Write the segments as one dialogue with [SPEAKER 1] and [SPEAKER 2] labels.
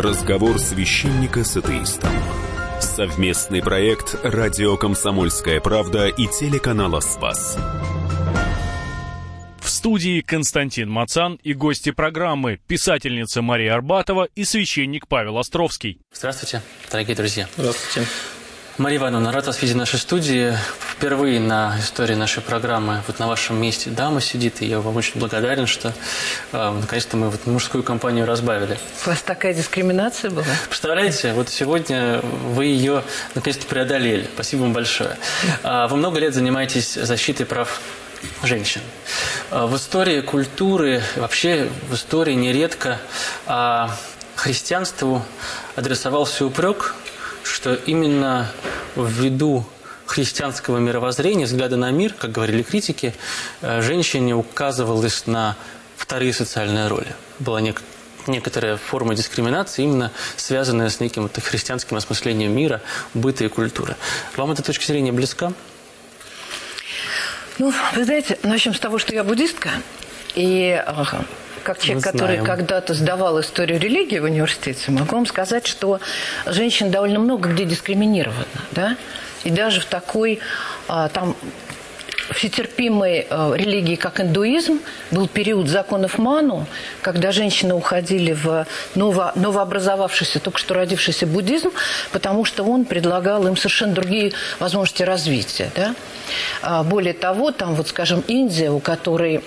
[SPEAKER 1] Разговор священника с атеистом. Совместный проект «Радио Комсомольская правда» и телеканала «Спас».
[SPEAKER 2] В студии Константин Мацан и гости программы писательница Мария Арбатова и священник Павел Островский.
[SPEAKER 3] Здравствуйте, дорогие друзья.
[SPEAKER 4] Здравствуйте.
[SPEAKER 3] Мария Ивановна, рад вас видеть в нашей студии. Впервые на истории нашей программы вот на вашем месте дама сидит, и я вам очень благодарен, что э, наконец-то мы вот мужскую компанию разбавили.
[SPEAKER 5] У вас такая дискриминация была?
[SPEAKER 3] Представляете, вот сегодня вы ее наконец-то преодолели. Спасибо вам большое. А, вы много лет занимаетесь защитой прав женщин. А, в истории культуры, вообще в истории нередко христианству адресовался упрек – что именно ввиду христианского мировоззрения, взгляда на мир, как говорили критики, э, женщине указывалось на вторые социальные роли. Была нек некоторая форма дискриминации, именно связанная с неким вот христианским осмыслением мира, быта и культуры. Вам эта точка зрения близка?
[SPEAKER 5] Ну, вы знаете, начнем с того, что я буддистка. И как человек, который когда-то сдавал историю религии в университете, могу вам сказать, что женщин довольно много где дискриминировано, да, и даже в такой а, там всетерпимой э, религии, как индуизм, был период законов Ману, когда женщины уходили в ново, новообразовавшийся, только что родившийся буддизм, потому что он предлагал им совершенно другие возможности развития. Да? А более того, там, вот, скажем, Индия, у которой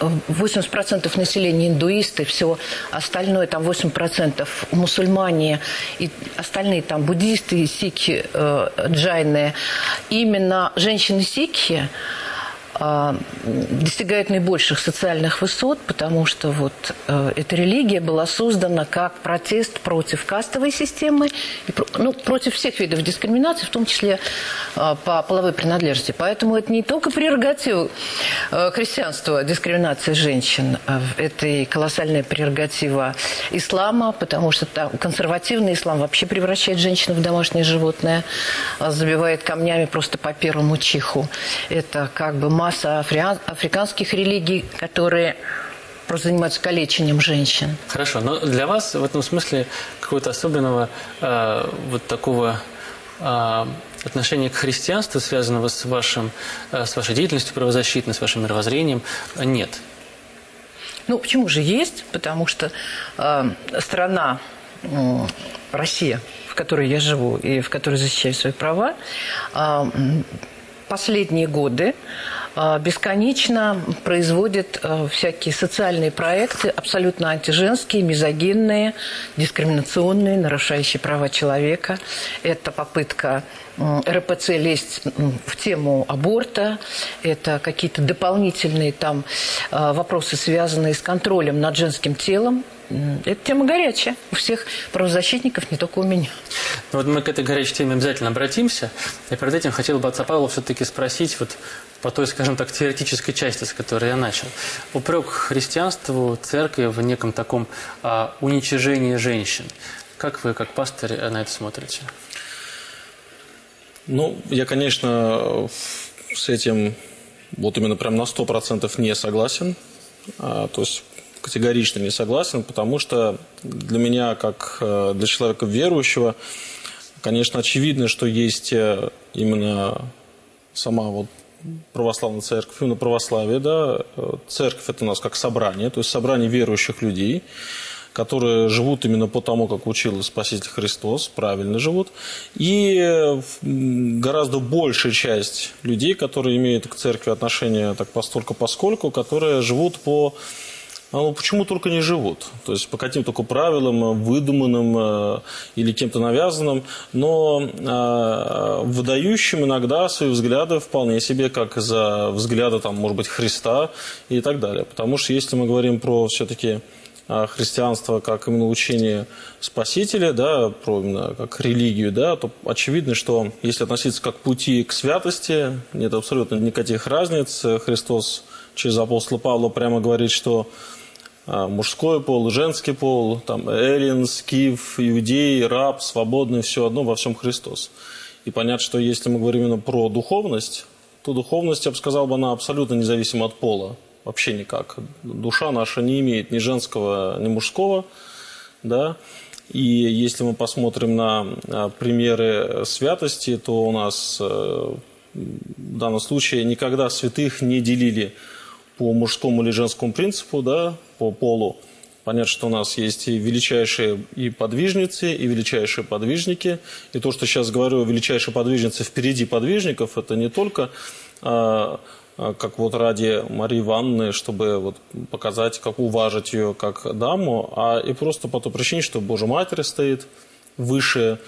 [SPEAKER 5] 80% населения индуисты, все остальное, там 8% мусульмане и остальные там буддисты, сикхи, э, джайны. Именно женщины-сикхи достигают наибольших социальных высот, потому что вот э, эта религия была создана как протест против кастовой системы, ну, против всех видов дискриминации, в том числе э, по половой принадлежности. Поэтому это не только прерогатива э, христианства, дискриминация женщин, а это и колоссальная прерогатива ислама, потому что там консервативный ислам вообще превращает женщину в домашнее животное, забивает камнями просто по первому чиху. Это как бы масса африканских религий, которые просто занимаются калечением женщин.
[SPEAKER 3] Хорошо, но для вас в этом смысле какого-то особенного э, вот такого э, отношения к христианству, связанного с, вашим, э, с вашей деятельностью правозащитной, с вашим мировоззрением, нет?
[SPEAKER 5] Ну, почему же есть? Потому что э, страна э, Россия, в которой я живу и в которой защищаю свои права, э, последние годы бесконечно производит а, всякие социальные проекты, абсолютно антиженские, мизогинные, дискриминационные, нарушающие права человека. Это попытка РПЦ лезть в тему аборта, это какие-то дополнительные там а, вопросы, связанные с контролем над женским телом. Это тема горячая у всех правозащитников, не только у меня.
[SPEAKER 3] Ну, вот мы к этой горячей теме обязательно обратимся. И перед этим хотел бы отца Павла все-таки спросить, вот по той, скажем так, теоретической части, с которой я начал. Упрек христианству, церкви в неком таком а, уничижении женщин. Как вы, как пастырь, на это смотрите?
[SPEAKER 4] Ну, я, конечно, с этим вот именно прям на 100% не согласен. А, то есть категорично не согласен, потому что для меня, как э, для человека верующего, конечно, очевидно, что есть э, именно сама вот православная церковь, именно православие, да, церковь это у нас как собрание, то есть собрание верующих людей, которые живут именно по тому, как учил Спаситель Христос, правильно живут, и гораздо большая часть людей, которые имеют к церкви отношение так постольку поскольку, которые живут по ну, почему только не живут? То есть по каким только правилам, э, выдуманным э, или кем-то навязанным, но э, выдающим иногда свои взгляды вполне себе, как за взгляды, там, может быть, Христа и так далее. Потому что если мы говорим про все-таки христианство как именно учение Спасителя, да, про именно как религию, да, то очевидно, что если относиться как пути к святости, нет абсолютно никаких разниц. Христос через апостола Павла прямо говорит, что а, мужской пол, женский пол, там, эллин, скиф, иудей, раб, свободный, все одно, во всем Христос. И понятно, что если мы говорим именно про духовность, то духовность, я бы сказал, она абсолютно независима от пола. Вообще никак. Душа наша не имеет ни женского, ни мужского. да, и если мы посмотрим на примеры святости, то у нас э, в данном случае никогда святых не делили по мужскому или женскому принципу, да, по полу. Понятно, что у нас есть и величайшие и подвижницы, и величайшие подвижники. И то, что сейчас говорю, величайшие подвижницы впереди подвижников, это не только а, а, как вот ради Марии Ивановны, чтобы вот показать, как уважить ее как даму, а и просто по той причине, что Божья Матерь стоит выше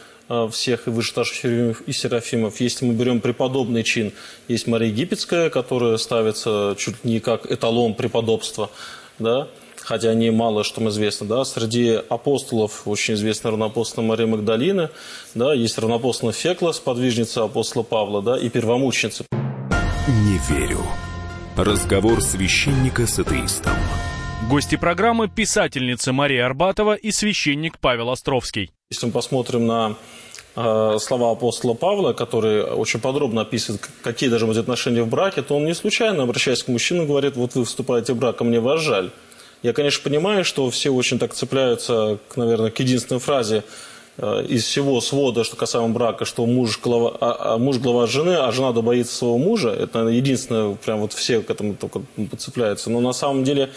[SPEAKER 4] всех и выше даже Херувимов и Серафимов. Если мы берем преподобный чин, есть Мария Египетская, которая ставится чуть не как эталон преподобства, да, хотя не мало, что нам известно, да, среди апостолов очень известна равноапостольная Мария Магдалина, да, есть равноапостольная Фекла, сподвижница апостола Павла, да, и первомученица.
[SPEAKER 1] Не верю. Разговор священника с атеистом.
[SPEAKER 2] Гости программы – писательница Мария Арбатова и священник Павел Островский.
[SPEAKER 4] Если мы посмотрим на э, слова апостола Павла, который очень подробно описывает, какие должны быть отношения в браке, то он не случайно, обращаясь к мужчине, говорит, вот вы вступаете в брак, а мне вас жаль. Я, конечно, понимаю, что все очень так цепляются, наверное, к единственной фразе – Э, из всего свода, что касаемо брака, что муж глава, а, а муж глава жены, а жена боится своего мужа, это наверное, единственное, прям вот все к этому только подцепляются. Но на самом деле,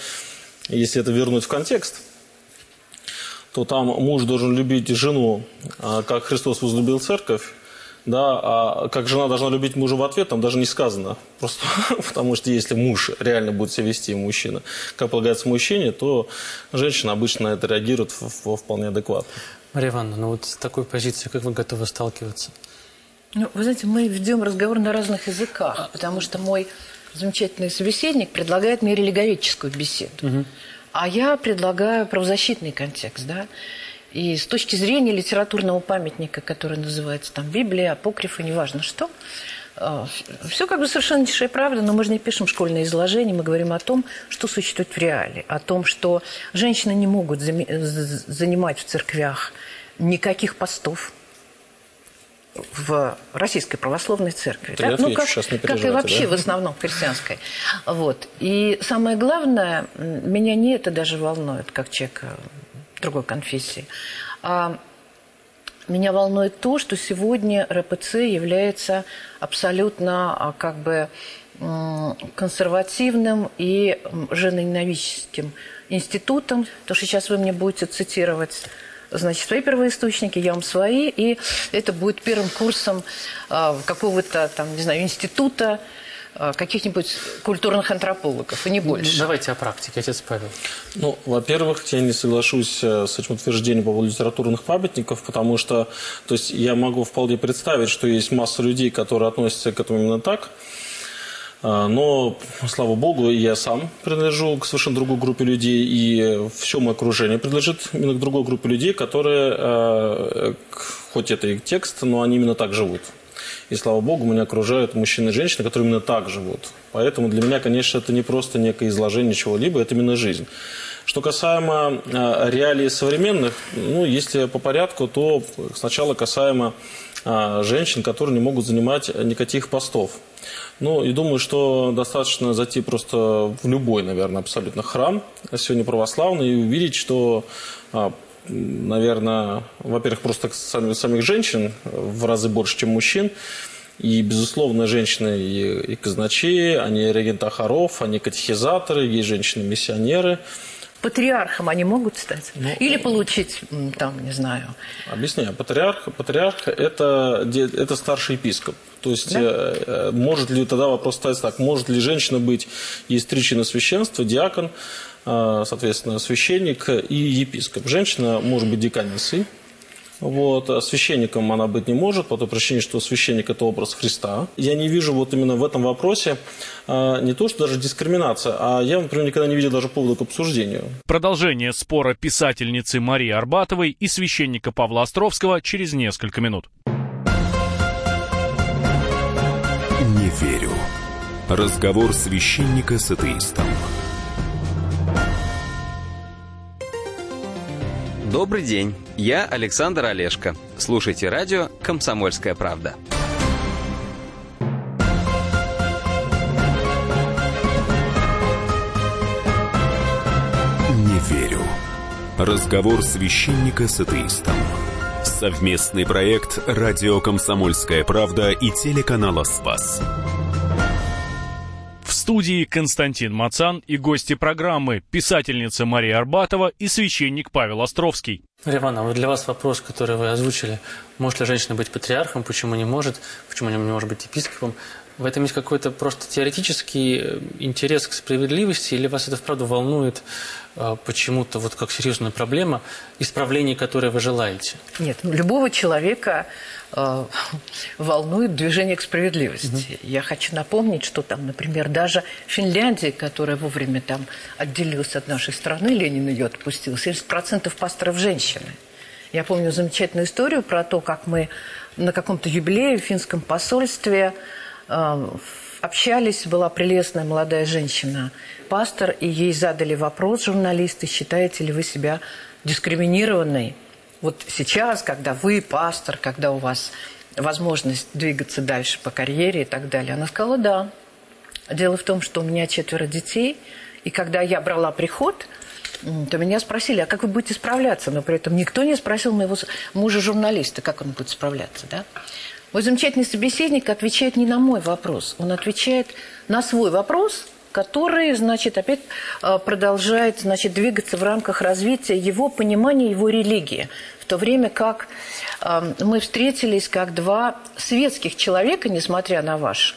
[SPEAKER 4] если это вернуть в контекст, то там муж должен любить жену, а, как Христос возлюбил церковь, да, а как жена должна любить мужа в ответ, там даже не сказано. Просто потому что если муж реально будет себя вести, мужчина, как полагается мужчине, то женщина обычно на это реагирует вполне адекватно.
[SPEAKER 3] Мария Ивановна, ну вот с такой позицией, как вы готовы сталкиваться?
[SPEAKER 5] Ну, вы знаете, мы ведем разговор на разных языках, потому что мой замечательный собеседник предлагает мне религоведческую беседу. Угу. А я предлагаю правозащитный контекст, да. И с точки зрения литературного памятника, который называется там Библия, апокрифы, неважно что, а, все как бы совершенно чистая правда, но мы же не пишем школьное изложение, мы говорим о том, что существует в реале, о том, что женщины не могут занимать в церквях никаких постов в Российской Православной Церкви.
[SPEAKER 4] Да? Ну, как,
[SPEAKER 5] как и вообще
[SPEAKER 4] да?
[SPEAKER 5] в основном христианской. Вот. И самое главное, меня не это даже волнует, как человека другой конфессии, а меня волнует то, что сегодня РПЦ является абсолютно а, как бы консервативным и женоненавистским институтом. То, что сейчас вы мне будете цитировать значит, свои первоисточники, я вам свои, и это будет первым курсом а, какого-то там, не знаю, института Э, каких-нибудь культурных антропологов, и не больше.
[SPEAKER 3] Давайте о практике, отец Павел.
[SPEAKER 4] Ну, во-первых, я не соглашусь э, с этим утверждением по поводу литературных памятников, потому что, то есть, я могу вполне представить, что есть масса людей, которые относятся к этому именно так, но, слава богу, я сам принадлежу к совершенно другой группе людей, и все мое окружение принадлежит именно к другой группе людей, которые, хоть это и текст, но они именно так живут. И слава богу, меня окружают мужчины и женщины, которые именно так живут. Поэтому для меня, конечно, это не просто некое изложение чего-либо, это именно жизнь. Что касаемо э, реалий современных, ну, если по порядку, то сначала касаемо женщин, которые не могут занимать никаких постов. Ну, и думаю, что достаточно зайти просто в любой, наверное, абсолютно храм, сегодня православный, и увидеть, что э, наверное, во-первых, просто самих женщин в разы больше, чем мужчин. И, безусловно, женщины и, и казначеи, они регенты хоров, они катехизаторы, есть женщины-миссионеры.
[SPEAKER 5] Патриархом они могут стать? Ну, Или получить, там, не знаю...
[SPEAKER 4] Объясняю. Патриарх, патриарх это, это старший епископ. То есть, да? э, э может ли, тогда вопрос ставится так, может ли женщина быть, есть три чина священства, диакон, э, соответственно, священник и епископ. Женщина может быть деканисой, вот. А священником она быть не может, по той причине, что священник – это образ Христа. Я не вижу вот именно в этом вопросе а, не то, что даже дискриминация, а я, например, никогда не видел даже повода к обсуждению.
[SPEAKER 2] Продолжение спора писательницы Марии Арбатовой и священника Павла Островского через несколько минут.
[SPEAKER 1] Не верю. Разговор священника с атеистом.
[SPEAKER 6] Добрый день, я Александр Олешко. Слушайте радио «Комсомольская правда».
[SPEAKER 1] Не верю. Разговор священника с атеистом. Совместный проект «Радио Комсомольская правда» и телеканала «Спас».
[SPEAKER 2] Студии Константин Мацан и гости программы писательница Мария Арбатова и священник Павел Островский.
[SPEAKER 3] Мария Ивановна, для вас вопрос, который вы озвучили. Может ли женщина быть патриархом, почему не может, почему не может быть епископом? В этом есть какой-то просто теоретический э, интерес к справедливости, или вас это вправду волнует э, почему-то вот как серьезная проблема, исправление которой вы желаете?
[SPEAKER 5] Нет, ну, любого человека э, волнует движение к справедливости. Угу. Я хочу напомнить, что там, например, даже Финляндия, которая вовремя там отделилась от нашей страны, Ленин ее отпустил, 70% пасторов женщины. Я помню замечательную историю про то, как мы на каком-то юбилее в финском посольстве общались, была прелестная молодая женщина, пастор, и ей задали вопрос журналисты, считаете ли вы себя дискриминированной? Вот сейчас, когда вы пастор, когда у вас возможность двигаться дальше по карьере и так далее, она сказала «да». Дело в том, что у меня четверо детей, и когда я брала приход, то меня спросили, а как вы будете справляться? Но при этом никто не спросил моего мужа-журналиста, как он будет справляться, да? Мой замечательный собеседник отвечает не на мой вопрос, он отвечает на свой вопрос, который, значит, опять э, продолжает, значит, двигаться в рамках развития его понимания, его религии. В то время как э, мы встретились как два светских человека, несмотря на ваш,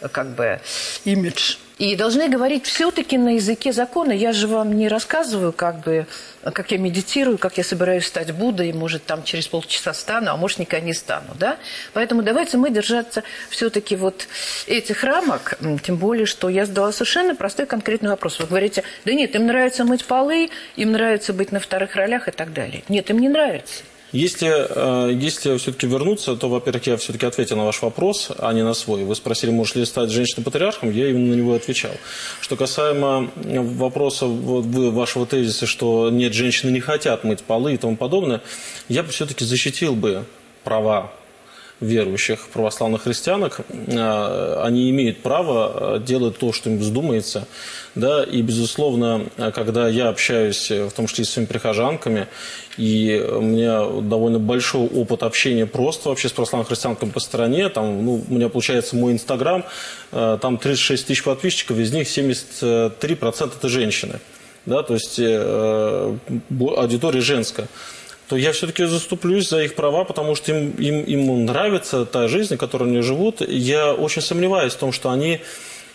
[SPEAKER 5] э, как бы, имидж и должны говорить все-таки на языке закона. Я же вам не рассказываю, как бы, как я медитирую, как я собираюсь стать Буддой, может, там через полчаса стану, а может, никогда не стану, да? Поэтому давайте мы держаться все-таки вот этих рамок, тем более, что я задала совершенно простой конкретный вопрос. Вы говорите, да нет, им нравится мыть полы, им нравится быть на вторых ролях и так далее. Нет, им не нравится.
[SPEAKER 4] Если, э, если все-таки вернуться, то, во-первых, я все-таки ответил на ваш вопрос, а не на свой. Вы спросили, может ли стать женщиной-патриархом, я именно на него отвечал. Что касаемо вопроса вашего тезиса, что нет, женщины не хотят мыть полы и тому подобное, я бы все-таки защитил бы права верующих православных христианок, э, они имеют право э, делать то, что им вздумается. Да, и, безусловно, когда я общаюсь, в том числе и с своими прихожанками, и у меня довольно большой опыт общения просто вообще с православным христианками по стране. Там, ну, у меня получается мой Инстаграм, э, там 36 тысяч подписчиков, из них 73% это женщины. Да, то есть э, аудитория женская то я все-таки заступлюсь за их права, потому что им, им, им нравится та жизнь, в которой они живут. Я очень сомневаюсь в том, что они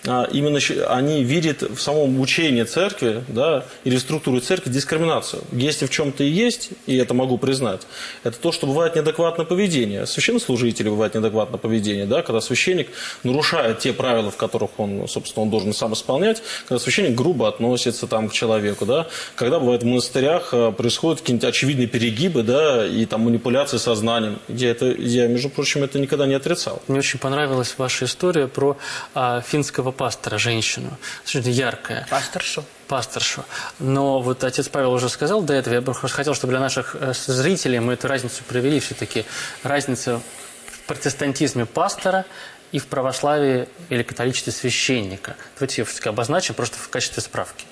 [SPEAKER 4] именно они видят в самом учении церкви да, или структуре церкви дискриминацию. Если в чем-то и есть, и это могу признать, это то, что бывает неадекватное поведение. Священнослужители бывает неадекватное поведение, да, когда священник нарушает те правила, в которых он, собственно, он должен сам исполнять, когда священник грубо относится там, к человеку, да, когда бывает в монастырях а, происходят какие-нибудь очевидные перегибы да, и там манипуляции сознанием. Я, это, я, между прочим, это никогда не отрицал.
[SPEAKER 3] Мне очень понравилась ваша история про а, финского первого пастора, женщину, совершенно яркая.
[SPEAKER 5] Пасторшу.
[SPEAKER 3] Пасторшу. Но вот отец Павел уже сказал до этого, я бы хотел, чтобы для наших э, зрителей мы эту разницу провели все-таки. Разница в протестантизме пастора и в православии или католичестве священника. Давайте ее обозначим просто в качестве справки.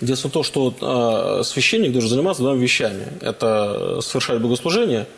[SPEAKER 4] Дело в том, что э, священник должен заниматься двумя вещами. Это совершать богослужение –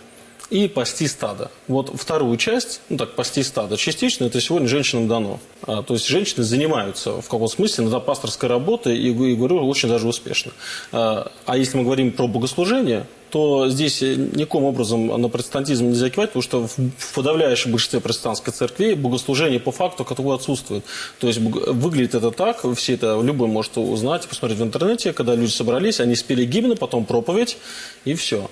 [SPEAKER 4] и пасти стадо. Вот вторую часть, ну так, пасти стадо, частично это сегодня женщинам дано. А, то есть женщины занимаются в каком смысле иногда пасторской работой и, и говорю, очень даже успешно. А, а если мы говорим про богослужение, то здесь никаким образом на протестантизм нельзя кивать, потому что в подавляющем большинстве протестантской церкви богослужение по факту которого отсутствует. То есть выглядит это так, все это любой может узнать, посмотреть в интернете, когда люди собрались, они спели гимны, потом проповедь, и все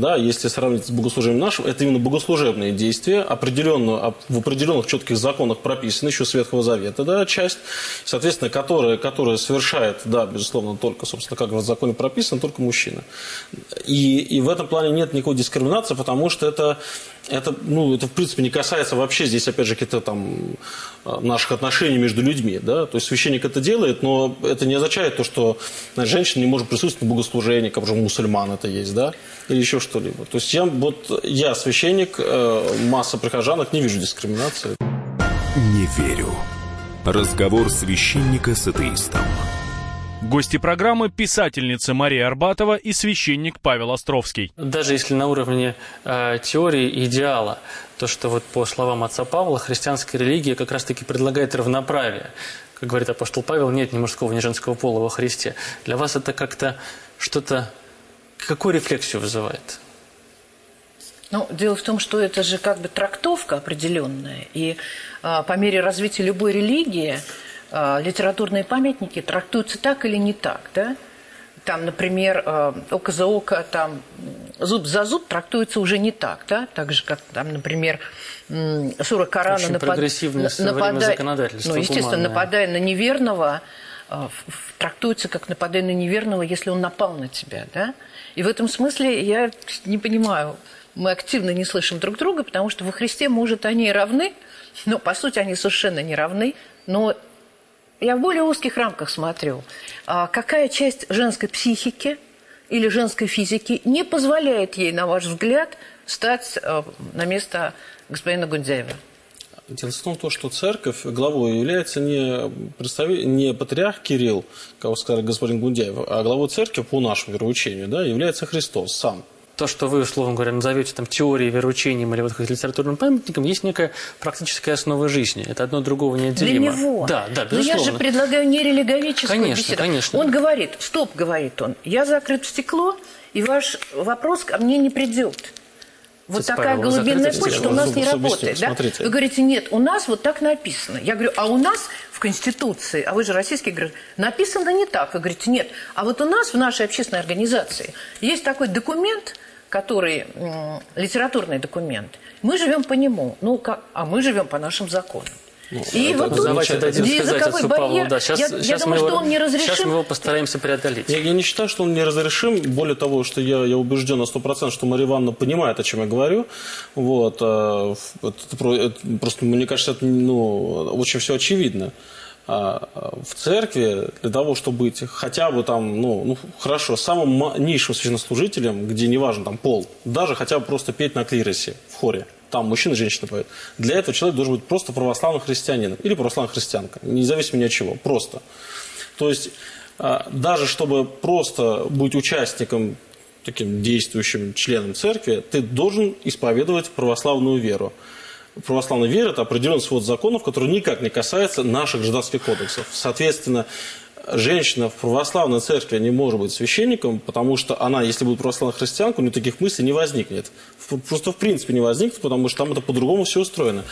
[SPEAKER 4] да, если сравнить с богослужением нашим, это именно богослужебные действия, определенно, в определенных четких законах прописаны, еще Светхого Завета, да, часть, соответственно, которая, которая совершает, да, безусловно, только, собственно, как в законе прописано, только мужчина. И, и в этом плане нет никакой дискриминации, потому что это, это, ну, это, в принципе, не касается вообще здесь, опять же, каких-то там наших отношений между людьми, да, то есть священник это делает, но это не означает то, что женщина не может присутствовать на богослужении, как же мусульман это есть, да, или еще что-либо. То есть я, вот, я священник, э, масса прихожанок, не вижу дискриминации.
[SPEAKER 1] Не верю. Разговор священника с атеистом.
[SPEAKER 2] Гости программы – писательница Мария Арбатова и священник Павел Островский.
[SPEAKER 3] Даже если на уровне э, теории идеала, то, что вот по словам отца Павла, христианская религия как раз-таки предлагает равноправие. Как говорит апостол Павел, нет ни мужского, ни женского пола во Христе. Для вас это как-то что-то... Какую рефлексию вызывает?
[SPEAKER 5] Ну, дело в том, что это же как бы трактовка определенная. И а, по мере развития любой религии литературные памятники трактуются так или не так, да? Там, например, а, око за око, там, зуб за зуб трактуется уже не так, да? Так же, как, там, например, сура Корана
[SPEAKER 3] Очень напад...
[SPEAKER 5] Ну, естественно, нападая на неверного, а, трактуется как нападая на неверного, если он напал на тебя, да? И в этом смысле я не понимаю, мы активно не слышим друг друга, потому что во Христе, может, они и равны, но, по сути, они совершенно не равны. Но я в более узких рамках смотрю. А какая часть женской психики или женской физики не позволяет ей, на ваш взгляд, стать э, на место господина Гундяева?
[SPEAKER 4] Дело в том, что церковь главой является не, представитель, не патриарх Кирилл, как сказал господин Гундяев, а главой церкви по нашему вероучению да, является Христос сам
[SPEAKER 3] то, что вы, условно говоря, назовете там теорией, вероучением или вот как литературным памятником, есть некая практическая основа жизни. Это одно другого неотделимо.
[SPEAKER 5] Для него.
[SPEAKER 3] Да, да,
[SPEAKER 5] безусловно. Но я же предлагаю нерелиговическую
[SPEAKER 3] конечно,
[SPEAKER 5] беседу.
[SPEAKER 3] Конечно,
[SPEAKER 5] Он говорит, стоп, говорит он, я закрыт в стекло, и ваш вопрос ко мне не придет. Вот Отец такая Павел, глубинная почта у нас не работает. Да? Вы говорите, нет, у нас вот так написано. Я говорю, а у нас в Конституции, а вы же российский гражданин, написано не так. Вы говорите, нет. А вот у нас в нашей общественной организации есть такой документ – который литературный документ, мы живем по нему, ну, как, а мы живем по нашим законам.
[SPEAKER 3] Ну, и вот тут давайте дадим сказать отцу Павлу. Да, сейчас,
[SPEAKER 5] я,
[SPEAKER 3] сейчас,
[SPEAKER 5] я думаю,
[SPEAKER 3] его,
[SPEAKER 5] что он не разрешим.
[SPEAKER 3] Сейчас мы его постараемся преодолеть.
[SPEAKER 4] Я, я не считаю, что он неразрешим. Более того, что я, я убежден на 100%, что Мария Ивановна понимает, о чем я говорю. Вот, э, это, это, просто, мне кажется, это ну, очень все очевидно. А, в церкви для того, чтобы быть хотя бы там, ну, ну хорошо, самым низшим священнослужителем, где не важен там пол, даже хотя бы просто петь на клиросе в хоре, там мужчина и женщина поют. Для этого человек должен быть просто православным христианином или православная христианка, независимо ни от чего, просто. То есть а, даже чтобы просто быть участником таким действующим членом церкви, ты должен исповедовать православную веру православной веры это определенный свод законов, который никак не касается наших гражданских кодексов. Соответственно, женщина в православной церкви не может быть священником, потому что она, если будет православной христианкой, у нее таких мыслей не возникнет. Просто в принципе не возникнет, потому что там это по-другому все устроено.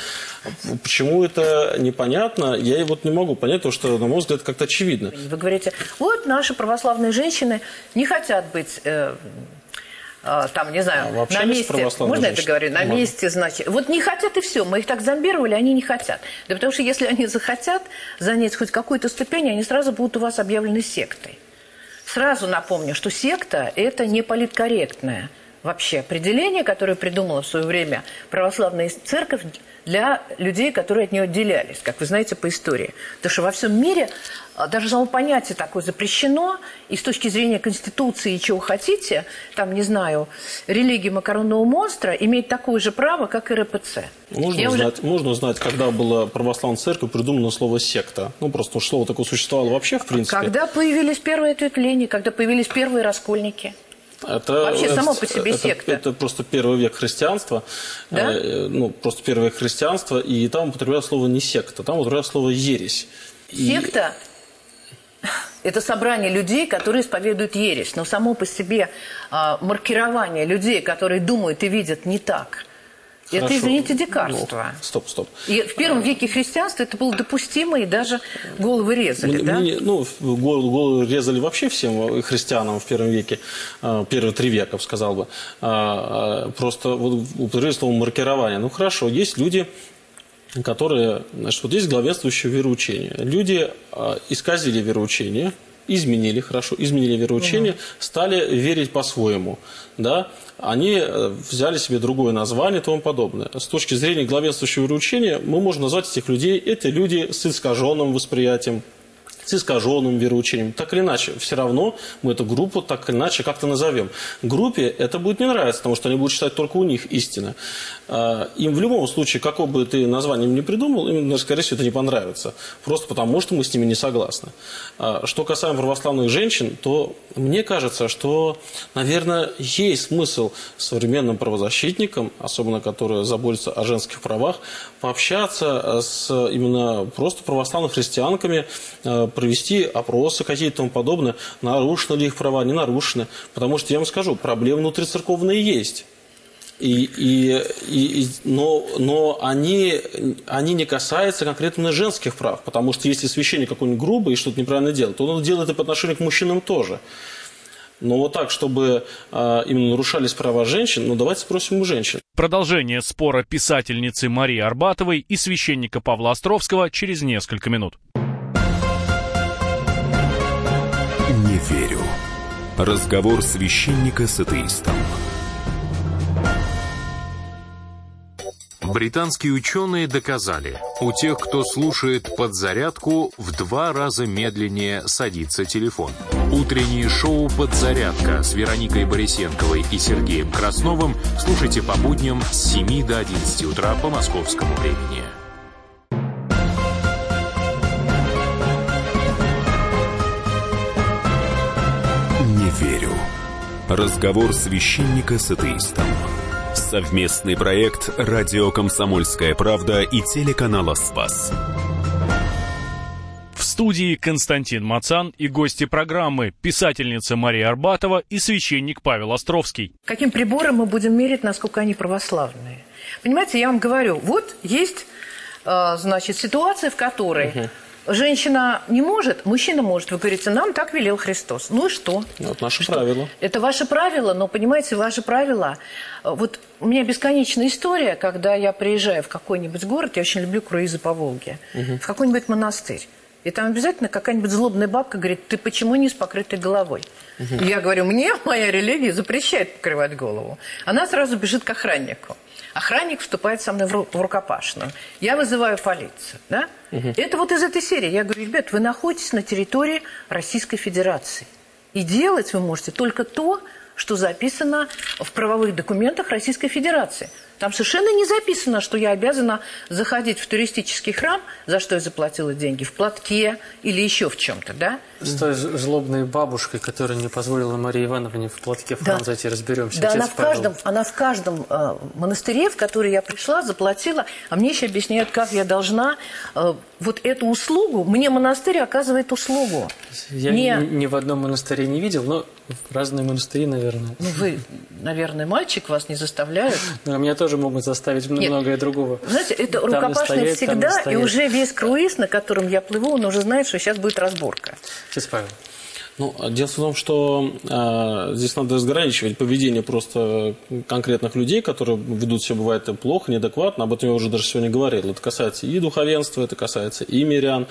[SPEAKER 4] Почему это непонятно, я вот не могу понять, потому что, на мой взгляд, как-то очевидно.
[SPEAKER 5] Вы говорите, вот наши православные женщины не хотят быть э, там, не знаю, а на месте, можно это говорить, на можно. месте, значит, вот не хотят и все, мы их так зомбировали, они не хотят. Да потому что если они захотят занять хоть какую-то ступень, они сразу будут у вас объявлены сектой. Сразу напомню, что секта – это не политкорректное вообще определение, которое придумала в свое время православная церковь для людей, которые от нее отделялись, как вы знаете по истории. Потому что во всем мире а, даже само понятие такое запрещено, и с точки зрения Конституции чего хотите, там, не знаю, религия макаронного монстра имеет такое же право, как и РПЦ.
[SPEAKER 4] Можно, Я узнать, уже... можно узнать, когда была православная церковь придумано слово «секта»? Ну, просто слово такое существовало вообще, в принципе.
[SPEAKER 5] Когда появились первые ответвления, когда появились первые раскольники.
[SPEAKER 4] Это,
[SPEAKER 5] Вообще само по себе
[SPEAKER 4] это,
[SPEAKER 5] секта.
[SPEAKER 4] Это, просто первый век христианства.
[SPEAKER 5] Да?
[SPEAKER 4] Э, ну, просто первый век христианства. И там употребляют слово не секта, там употребляют слово ересь.
[SPEAKER 5] Секта это собрание людей, которые исповедуют ересь. Но само по себе а, маркирование людей, которые думают и видят не так, Хорошо. это, извините, дикарство.
[SPEAKER 4] Ну, стоп, стоп.
[SPEAKER 5] И в первом веке христианства это было допустимо, и даже головы резали, мне,
[SPEAKER 4] да? Мне, ну, головы, головы резали вообще всем христианам в первом веке, а, первые три века, сказал бы. А, просто вот употребили слово маркирование. Ну, хорошо, есть люди, которые, значит, вот есть главенствующее вероучение. Люди э, исказили вероучение, изменили, хорошо, изменили вероучение, угу. стали верить по-своему, да, они э, взяли себе другое название и тому подобное. С точки зрения главенствующего вероучения мы можем назвать этих людей, это люди с искаженным восприятием с искаженным вероучением. Так или иначе, все равно мы эту группу так или иначе как-то назовем. Группе это будет не нравиться, потому что они будут считать только у них истина. А, им в любом случае, какое бы ты название им не придумал, им, скорее всего, это не понравится. Просто потому, что мы с ними не согласны. А, что касаемо православных женщин, то мне кажется, что, наверное, есть смысл современным правозащитникам, особенно которые заботятся о женских правах, пообщаться с именно просто православными христианками, а, провести опросы какие-то и тому подобное, нарушены ли их права, не нарушены. Потому что я вам скажу, проблемы внутрицерковные есть. И, и, и, но но они, они не касаются конкретно женских прав, потому что если священник какой-нибудь грубый и что-то неправильно делает, то он делает это по отношению к мужчинам тоже. Но вот так, чтобы а, именно нарушались права женщин, ну давайте спросим у женщин.
[SPEAKER 2] Продолжение спора писательницы Марии Арбатовой и священника Павла Островского через несколько минут.
[SPEAKER 1] Не верю. Разговор священника с атеистом.
[SPEAKER 7] Британские ученые доказали, у тех, кто слушает подзарядку, в два раза медленнее садится телефон. Утреннее шоу «Подзарядка» с Вероникой Борисенковой и Сергеем Красновым слушайте по будням с 7 до 11 утра по московскому времени.
[SPEAKER 1] Верю. Разговор священника с атеистом. Совместный проект «Радио Комсомольская правда» и телеканала «Спас».
[SPEAKER 2] В студии Константин Мацан и гости программы писательница Мария Арбатова и священник Павел Островский.
[SPEAKER 5] Каким прибором мы будем мерить, насколько они православные? Понимаете, я вам говорю, вот есть, э, значит, ситуация, в которой угу. Женщина не может, мужчина может. Вы говорите, нам так велел Христос. Ну и что?
[SPEAKER 4] Вот наше
[SPEAKER 5] что?
[SPEAKER 4] правило.
[SPEAKER 5] Это ваше правило, но, понимаете, ваши правила... Вот у меня бесконечная история, когда я приезжаю в какой-нибудь город, я очень люблю круизы по Волге, угу. в какой-нибудь монастырь. И там обязательно какая-нибудь злобная бабка говорит, ты почему не с покрытой головой? Угу. Я говорю, мне моя религия запрещает покрывать голову. Она сразу бежит к охраннику. Охранник вступает со мной в рукопашную. Я вызываю полицию. Да? Угу. Это вот из этой серии. Я говорю, ребят, вы находитесь на территории Российской Федерации. И делать вы можете только то, что записано в правовых документах Российской Федерации. Там совершенно не записано, что я обязана заходить в туристический храм, за что я заплатила деньги, в платке или еще в чем-то, да?
[SPEAKER 3] С той злобной бабушкой, которая не позволила Марии Ивановне в платке в храм да. зайти, разберемся.
[SPEAKER 5] Да, она в, каждом, она в каждом э, монастыре, в который я пришла, заплатила, а мне еще объясняют, как я должна э, вот эту услугу, мне монастырь оказывает услугу.
[SPEAKER 3] Я не... ни, в одном монастыре не видел, но разные монастыри, наверное.
[SPEAKER 5] Ну, вы, наверное, мальчик, вас не заставляют.
[SPEAKER 3] Но меня тоже могут заставить Нет. многое другого.
[SPEAKER 5] Знаете, это там рукопашное всегда, и уже весь круиз, на котором я плыву, он уже знает, что сейчас будет разборка.
[SPEAKER 3] Сейчас, Павел.
[SPEAKER 4] Ну, дело в том, что э, здесь надо разграничивать поведение просто конкретных людей, которые ведут себя, бывает, плохо, неадекватно. Об этом я уже даже сегодня говорил. Это касается и духовенства, это касается и мирян,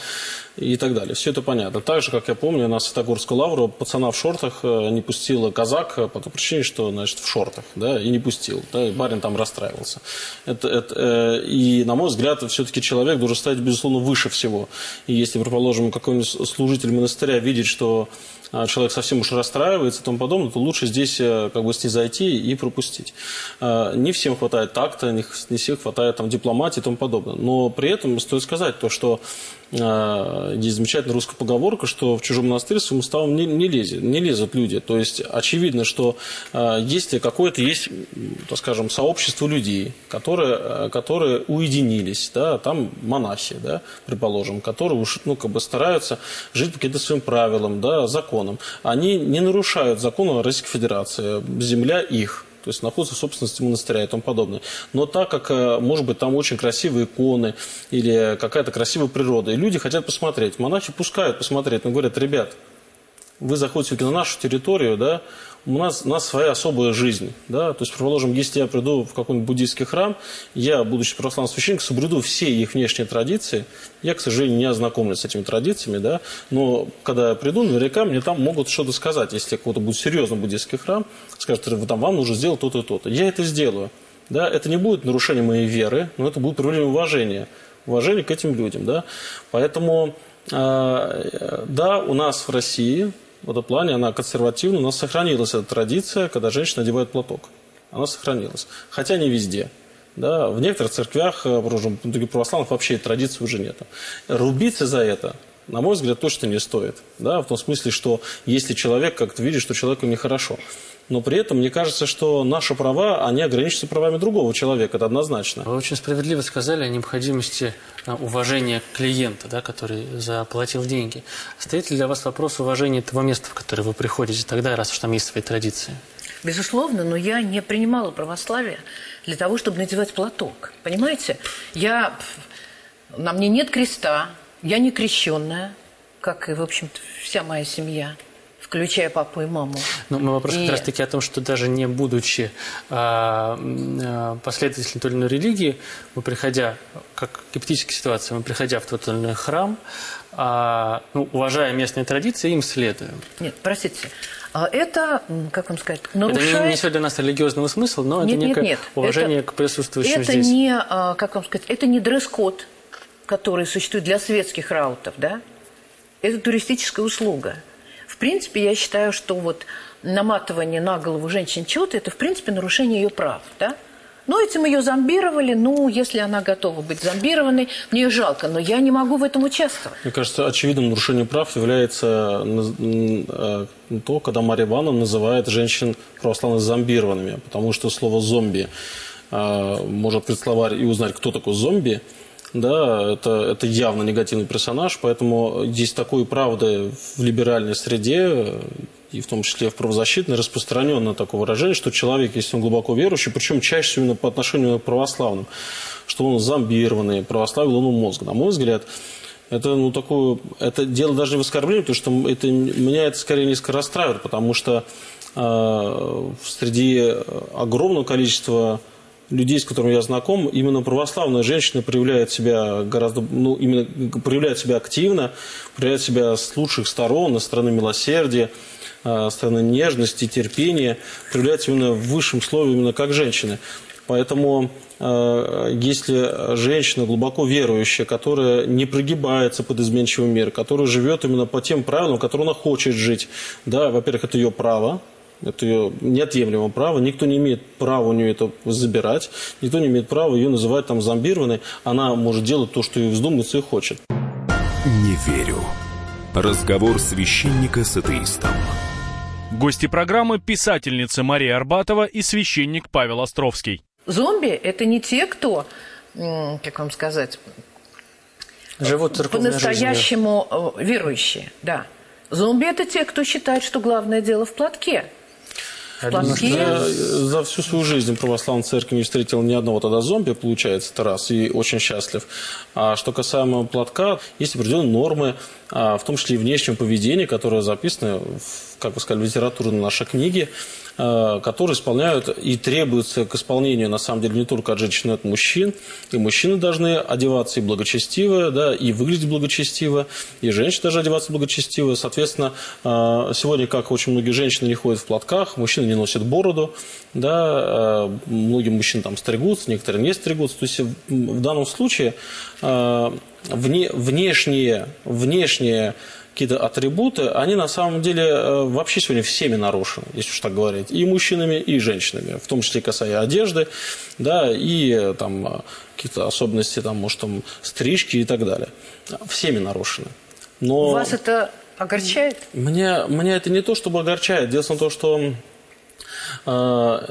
[SPEAKER 4] и так далее. Все это понятно. Так же, как я помню, на Святогорскую лавру пацана в шортах э, не пустила казак по той причине, что, значит, в шортах, да, и не пустил. Да, и барин там расстраивался. Это, это, э, и, на мой взгляд, все-таки человек должен стоять, безусловно, выше всего. И если, предположим, какой-нибудь служитель монастыря видит, что а, человек совсем уж расстраивается и тому подобное, то лучше здесь э, как бы снизойти и пропустить. А, не всем хватает такта, не всем хватает там, дипломатии и тому подобное. Но при этом стоит сказать то, что а, есть замечательная русская поговорка, что в чужом монастырь своим уставом не, не, лезет, не лезут люди. То есть очевидно, что если какое-то есть, так скажем, сообщество людей, которые, которые уединились, да, там монахи, да, предположим, которые уж, ну, как бы стараются жить по каким-то своим правилам, да, законам, они не нарушают законы Российской Федерации, земля их то есть находится в собственности монастыря и тому подобное. Но так как, э, может быть, там очень красивые иконы или какая-то красивая природа, и люди хотят посмотреть, монахи пускают посмотреть, но говорят, ребят, вы заходите на нашу территорию, да, у нас, у нас своя особая жизнь. Да? То есть, предположим, если я приду в какой-нибудь буддийский храм, я, будучи православным священником, соблюду все их внешние традиции. Я, к сожалению, не ознакомлюсь с этими традициями, да? но когда я приду, наверняка мне там могут что-то сказать. Если какой-то будет серьезный буддийский храм, скажут, там, вам нужно сделать то-то и то-то. Я это сделаю. Да? Это не будет нарушением моей веры, но это будет проявлением уважения. Уважение к этим людям. Да? Поэтому э, да, у нас в России в этом плане она консервативна, у нас сохранилась эта традиция, когда женщина одевает платок. Она сохранилась. Хотя не везде. Да, в некоторых церквях э, православных вообще традиции уже нет. Рубиться за это, на мой взгляд, точно не стоит. Да, в том смысле, что если человек как-то видит, что человеку нехорошо. Но при этом мне кажется, что наши права, они ограничиваются правами другого человека, это однозначно.
[SPEAKER 3] Вы очень справедливо сказали о необходимости а, уважения клиента, да, который заплатил деньги. Стоит ли для вас вопрос уважения того места, в которое вы приходите тогда, раз уж там есть свои традиции?
[SPEAKER 5] Безусловно, но я не принимала православие для того, чтобы надевать платок. Понимаете? Я... На мне нет креста, я не крещенная, как и, в общем-то, вся моя семья включая папу и маму.
[SPEAKER 3] Ну, мой вопрос и... как раз-таки о том, что даже не будучи а, последователем той или иной религии, мы приходя, как гипотетическая ситуация, мы приходя в тот или иной храм, а, ну, уважая местные традиции, им следуем.
[SPEAKER 5] Нет, простите, это, как вам сказать, нарушает...
[SPEAKER 3] Это не несет для нас религиозного смысла, но нет, это некое нет, нет. уважение это, к присутствующим
[SPEAKER 5] это
[SPEAKER 3] здесь.
[SPEAKER 5] Это не, как вам сказать, это не дресс-код, который существует для светских раутов, да? Это туристическая услуга. В принципе, я считаю, что вот наматывание на голову женщин чего-то, это, в принципе, нарушение ее прав, да? Ну, этим ее зомбировали. Ну, если она готова быть зомбированной, мне ее жалко. Но я не могу в этом участвовать.
[SPEAKER 4] Мне кажется, очевидным нарушением прав является э, то, когда Мария Ивановна называет женщин православно зомбированными. Потому что слово «зомби» э, можно открыть словарь и узнать, кто такой зомби. Да, это, это явно негативный персонаж, поэтому есть такой правды в либеральной среде, и в том числе в правозащитной, распространено такое выражение, что человек, если он глубоко верующий, причем чаще всего именно по отношению к православным, что он зомбированный, православил он мозг. На мой взгляд, это, ну, такое, это дело даже не в оскорблении, потому что это, меня это скорее несколько расстраивает, потому что э, среди огромного количества людей, с которыми я знаком, именно православная женщина проявляет себя гораздо, ну, именно проявляет себя активно, проявляет себя с лучших сторон, на стороны милосердия, э, стороны нежности, терпения, проявляет именно в высшем слове, именно как женщины. Поэтому э, если женщина глубоко верующая, которая не прогибается под изменчивый мир, которая живет именно по тем правилам, которые она хочет жить, да, во-первых, это ее право, это ее неотъемлемое право. Никто не имеет права у нее это забирать. Никто не имеет права ее называть там зомбированной. Она может делать то, что ей вздумается и хочет.
[SPEAKER 1] Не верю. Разговор священника с атеистом.
[SPEAKER 2] Гости программы – писательница Мария Арбатова и священник Павел Островский.
[SPEAKER 5] Зомби – это не те, кто, как вам сказать,
[SPEAKER 3] живут
[SPEAKER 5] по-настоящему э, верующие. Да. Зомби – это те, кто считает, что главное дело в платке –
[SPEAKER 4] Плохие. Я за всю свою жизнь в православной церкви не встретил ни одного тогда зомби, получается, это раз, и очень счастлив. А что касаемо платка, есть определенные нормы, а, в том числе и внешнего поведения, которые записаны, в, как вы сказали, в литературной нашей книге, Э, которые исполняют и требуются к исполнению, на самом деле, не только от женщин, но и от мужчин. И мужчины должны одеваться и благочестиво, да, и выглядеть благочестиво, и женщины даже одеваться благочестиво. Соответственно, э, сегодня, как очень многие женщины не ходят в платках, мужчины не носят бороду, да, э, многие мужчины там стригутся, некоторые не стригутся. То есть в данном случае вне, внешние, внешние какие-то атрибуты, они на самом деле э, вообще сегодня всеми нарушены, если уж так говорить, и мужчинами, и женщинами, в том числе касая одежды, да, и э, там э, какие-то особенности, там, может, там, стрижки и так далее. Всеми нарушены.
[SPEAKER 5] Но... Вас это огорчает?
[SPEAKER 4] Меня, меня это не то, чтобы огорчает. Дело в том, что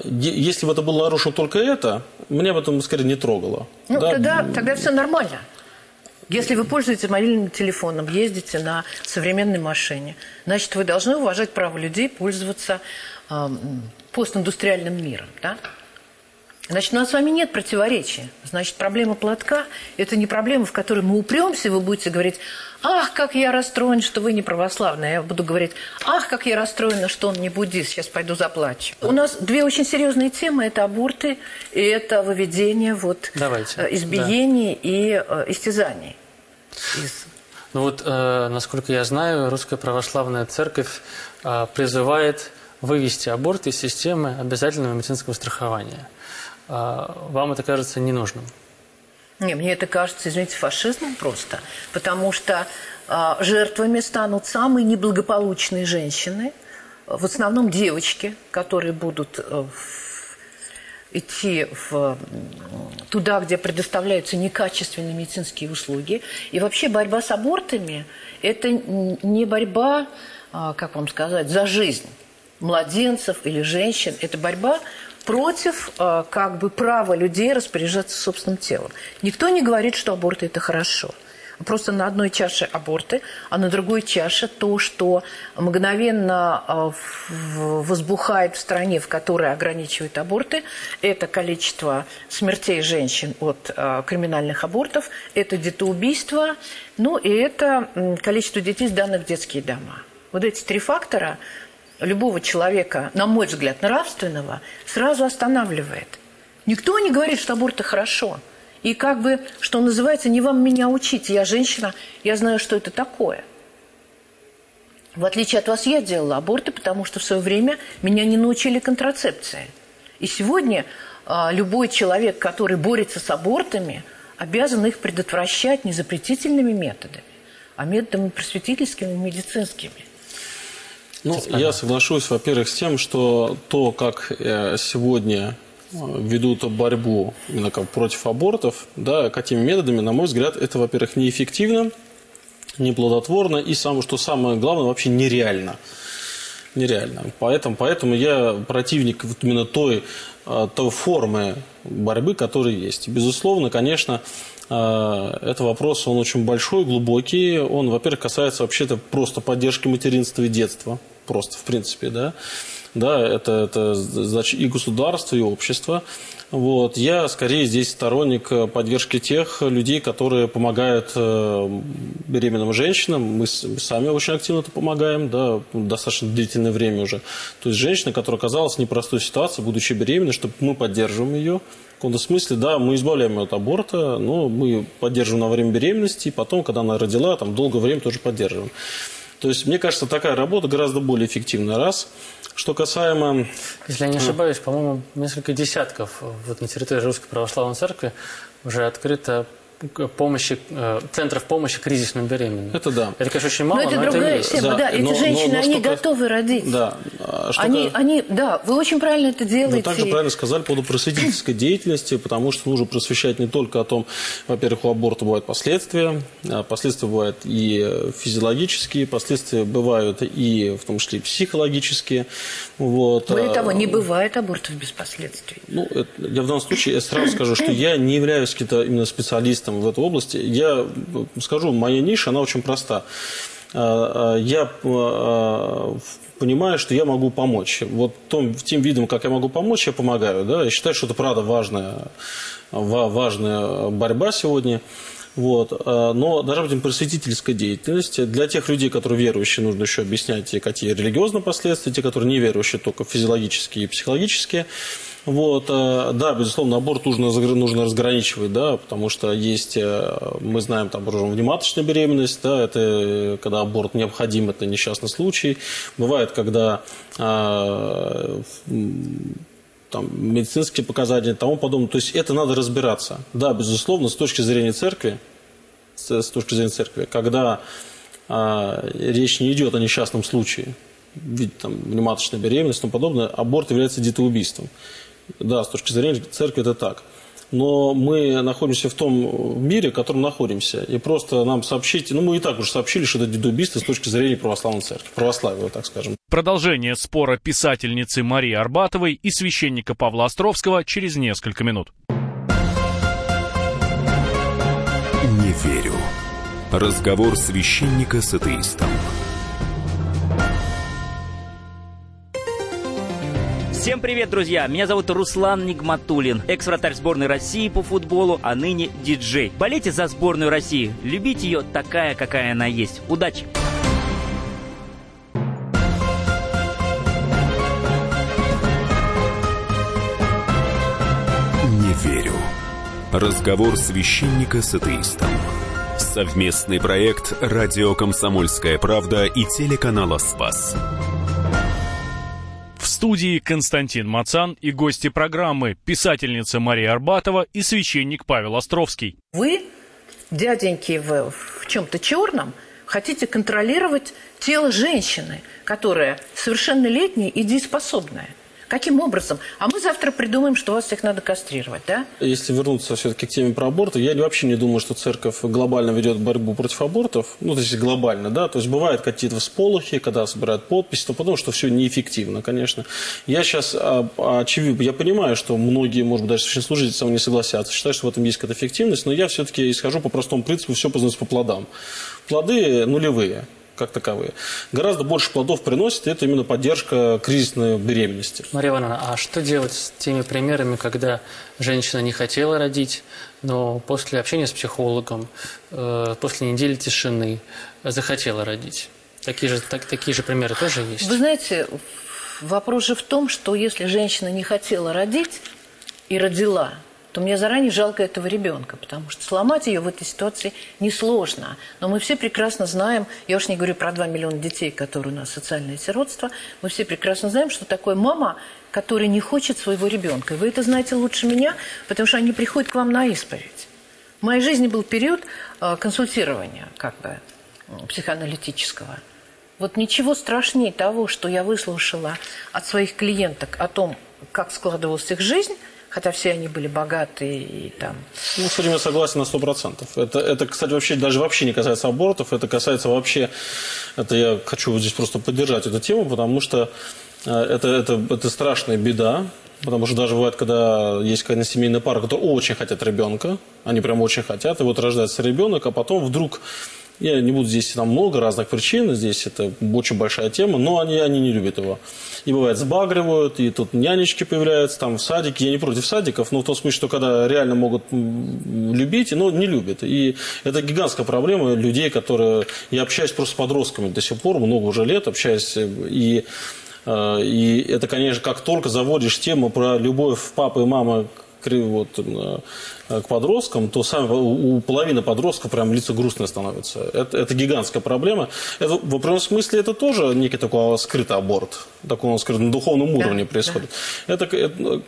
[SPEAKER 4] если бы это было нарушено только это, меня бы это, скорее, не трогало.
[SPEAKER 5] Ну, да? тогда, тогда все нормально. Если вы пользуетесь мобильным телефоном, ездите на современной машине, значит, вы должны уважать право людей пользоваться э, постиндустриальным миром. Да? Значит, у нас с вами нет противоречия. Значит, проблема платка – это не проблема, в которой мы упремся, и вы будете говорить, ах, как я расстроен, что вы не православный. А я буду говорить, ах, как я расстроена, что он не буддист, сейчас пойду заплачу. У нас две очень серьезные темы – это аборты и это выведение вот,
[SPEAKER 3] Давайте.
[SPEAKER 5] Э, избиений да. и э, истязаний.
[SPEAKER 3] Из... Ну вот, э, насколько я знаю, Русская Православная Церковь э, призывает вывести аборт из системы обязательного медицинского страхования – а, вам это кажется ненужным?
[SPEAKER 5] Не, мне это кажется, извините, фашизмом просто. Потому что а, жертвами станут самые неблагополучные женщины, в основном девочки, которые будут э, идти в, туда, где предоставляются некачественные медицинские услуги. И вообще борьба с абортами – это не борьба, а, как вам сказать, за жизнь младенцев или женщин. Это борьба против а, как бы права людей распоряжаться собственным телом. Никто не говорит, что аборт – это хорошо – Просто на одной чаше аборты, а на другой чаше то, что мгновенно а, возбухает в стране, в которой ограничивают аборты, это количество смертей женщин от а, криминальных абортов, это детоубийство, ну и это количество детей, сданных в детские дома. Вот эти три фактора любого человека, на мой взгляд, нравственного, сразу останавливает. Никто не говорит, что аборты хорошо – и как бы, что называется, не вам меня учить. Я женщина, я знаю, что это такое. В отличие от вас, я делала аборты, потому что в свое время меня не научили контрацепции. И сегодня а, любой человек, который борется с абортами, обязан их предотвращать не запретительными методами, а методами просветительскими и медицинскими.
[SPEAKER 4] Ну, я соглашусь, во-первых, с тем, что то, как э, сегодня ведут борьбу именно как против абортов, да, какими методами, на мой взгляд, это, во-первых, неэффективно, неплодотворно и, самое, что самое главное, вообще нереально. Нереально. Поэтому, поэтому я противник вот именно той, а, той формы борьбы, которая есть. Безусловно, конечно, а, это вопрос, он очень большой, глубокий. Он, во-первых, касается вообще-то просто поддержки материнства и детства. Просто, в принципе, да да, это, это значит, и государство, и общество. Вот. Я скорее здесь сторонник поддержки тех людей, которые помогают э, беременным женщинам. Мы сами очень активно это помогаем, да, достаточно длительное время уже. То есть женщина, которая оказалась в непростой ситуации, будучи беременной, чтобы мы поддерживаем ее. В каком-то смысле, да, мы избавляем ее от аборта, но мы поддерживаем на время беременности, и потом, когда она родила, там долгое время тоже поддерживаем. То есть, мне кажется, такая работа гораздо более эффективна. Раз – что касаемо...
[SPEAKER 3] Если я не ошибаюсь, по-моему, несколько десятков вот на территории Русской Православной Церкви уже открыто помощи, э, центров помощи кризисным беременным.
[SPEAKER 4] Это да.
[SPEAKER 3] Это, конечно, очень мало,
[SPEAKER 5] но это
[SPEAKER 3] но
[SPEAKER 5] другая
[SPEAKER 3] это
[SPEAKER 5] тема, да. да. Эти но, женщины, но, но они готовы родить.
[SPEAKER 4] Да.
[SPEAKER 5] А они, они, да, вы очень правильно это делаете. Вы
[SPEAKER 4] также правильно сказали по поводу просветительской деятельности, потому что нужно просвещать не только о том, во-первых, у аборта бывают последствия, а последствия бывают и физиологические, последствия бывают и в том числе и психологические. Вот.
[SPEAKER 5] Более а, того, не бывает абортов без последствий.
[SPEAKER 4] Ну, это, я в данном случае я сразу скажу, что я не являюсь каким-то именно специалистом в этой области. Я скажу, моя ниша, она очень проста. А, а, я понимаю, что я могу помочь. Вот том, тем видом, как я могу помочь, я помогаю. Да? Я считаю, что это правда важная, важная борьба сегодня. Вот. Но должна быть просветительская деятельность. Для тех людей, которые верующие, нужно еще объяснять, какие религиозные последствия, те, которые не верующие, только физиологические и психологические. Вот, э, да, безусловно, аборт нужно, нужно разграничивать, да, потому что есть, э, мы знаем, там, внематочная беременность, да, это э, когда аборт необходим, это несчастный случай. Бывает, когда а, там, медицинские показания и тому подобное. То есть это надо разбираться. Да, безусловно, с точки зрения церкви, с точки зрения церкви, когда а, речь не идет о несчастном случае, ведь там внематочная беременность и тому подобное, аборт является детоубийством. Да, с точки зрения церкви это так. Но мы находимся в том мире, в котором находимся. И просто нам сообщите, ну мы и так уже сообщили, что это дедубийство с точки зрения православной церкви, православия, так скажем.
[SPEAKER 2] Продолжение спора писательницы Марии Арбатовой и священника Павла Островского через несколько минут.
[SPEAKER 1] Не верю. Разговор священника с атеистом.
[SPEAKER 8] Всем привет, друзья! Меня зовут Руслан Нигматулин, экс-вратарь сборной России по футболу, а ныне диджей. Болейте за сборную России, любите ее такая, какая она есть. Удачи!
[SPEAKER 1] Не верю. Разговор священника с атеистом. Совместный проект «Радио Комсомольская правда» и телеканала «Спас»
[SPEAKER 2] студии Константин Мацан и гости программы писательница Мария Арбатова и священник Павел Островский.
[SPEAKER 5] Вы, дяденьки, в, в чем-то черном, хотите контролировать тело женщины, которая совершеннолетняя и дееспособная. Каким образом? А мы завтра придумаем, что вас всех надо кастрировать, да?
[SPEAKER 4] Если вернуться все-таки к теме про аборты, я вообще не думаю, что церковь глобально ведет борьбу против абортов. Ну, то есть глобально, да. То есть бывают какие-то всполохи, когда собирают подписи, то потому что все неэффективно, конечно. Я сейчас а, очевидно, я понимаю, что многие, может быть, даже священнослужители со мной не согласятся, считают, что в этом есть какая-то эффективность, но я все-таки исхожу по простому принципу, все познается по плодам. Плоды нулевые как таковые. Гораздо больше плодов приносит, и это именно поддержка кризисной беременности.
[SPEAKER 3] Мария Ивановна, а что делать с теми примерами, когда женщина не хотела родить, но после общения с психологом, э, после недели тишины захотела родить? Такие же, так, такие же примеры тоже есть?
[SPEAKER 5] Вы знаете, вопрос же в том, что если женщина не хотела родить и родила – то мне заранее жалко этого ребенка, потому что сломать ее в этой ситуации несложно. Но мы все прекрасно знаем, я уж не говорю про 2 миллиона детей, которые у нас социальное сиротство, мы все прекрасно знаем, что такое мама, которая не хочет своего ребенка. Вы это знаете лучше меня, потому что они приходят к вам на исповедь. В моей жизни был период э, консультирования, как бы, психоаналитического. Вот ничего страшнее того, что я выслушала от своих клиенток о том, как складывалась их жизнь – хотя все они были богатые и там.
[SPEAKER 4] Ну, с этим я согласен на сто процентов. Это, это, кстати, вообще даже вообще не касается абортов, это касается вообще, это я хочу вот здесь просто поддержать эту тему, потому что э, это, это, это страшная беда, Потому что даже бывает, когда есть какая-то семейная пара, которые очень хотят ребенка, они прям очень хотят, и вот рождается ребенок, а потом вдруг я не буду здесь, там много разных причин, здесь это очень большая тема, но они, они не любят его. И бывает сбагривают, и тут нянечки появляются, там в садике, я не против садиков, но в том смысле, что когда реально могут любить, но не любят. И это гигантская проблема людей, которые... Я общаюсь просто с подростками до сих пор, много уже лет общаюсь, и э, и это, конечно, как только заводишь тему про любовь папы и мамы вот, э, к подросткам, то сами, у половины подростков прям лица грустные становятся. Это, это гигантская проблема. Это, в определенном смысле это тоже некий такой скрытый аборт. Такой он скрытый, на духовном уровне да, происходит. Да. Это, это,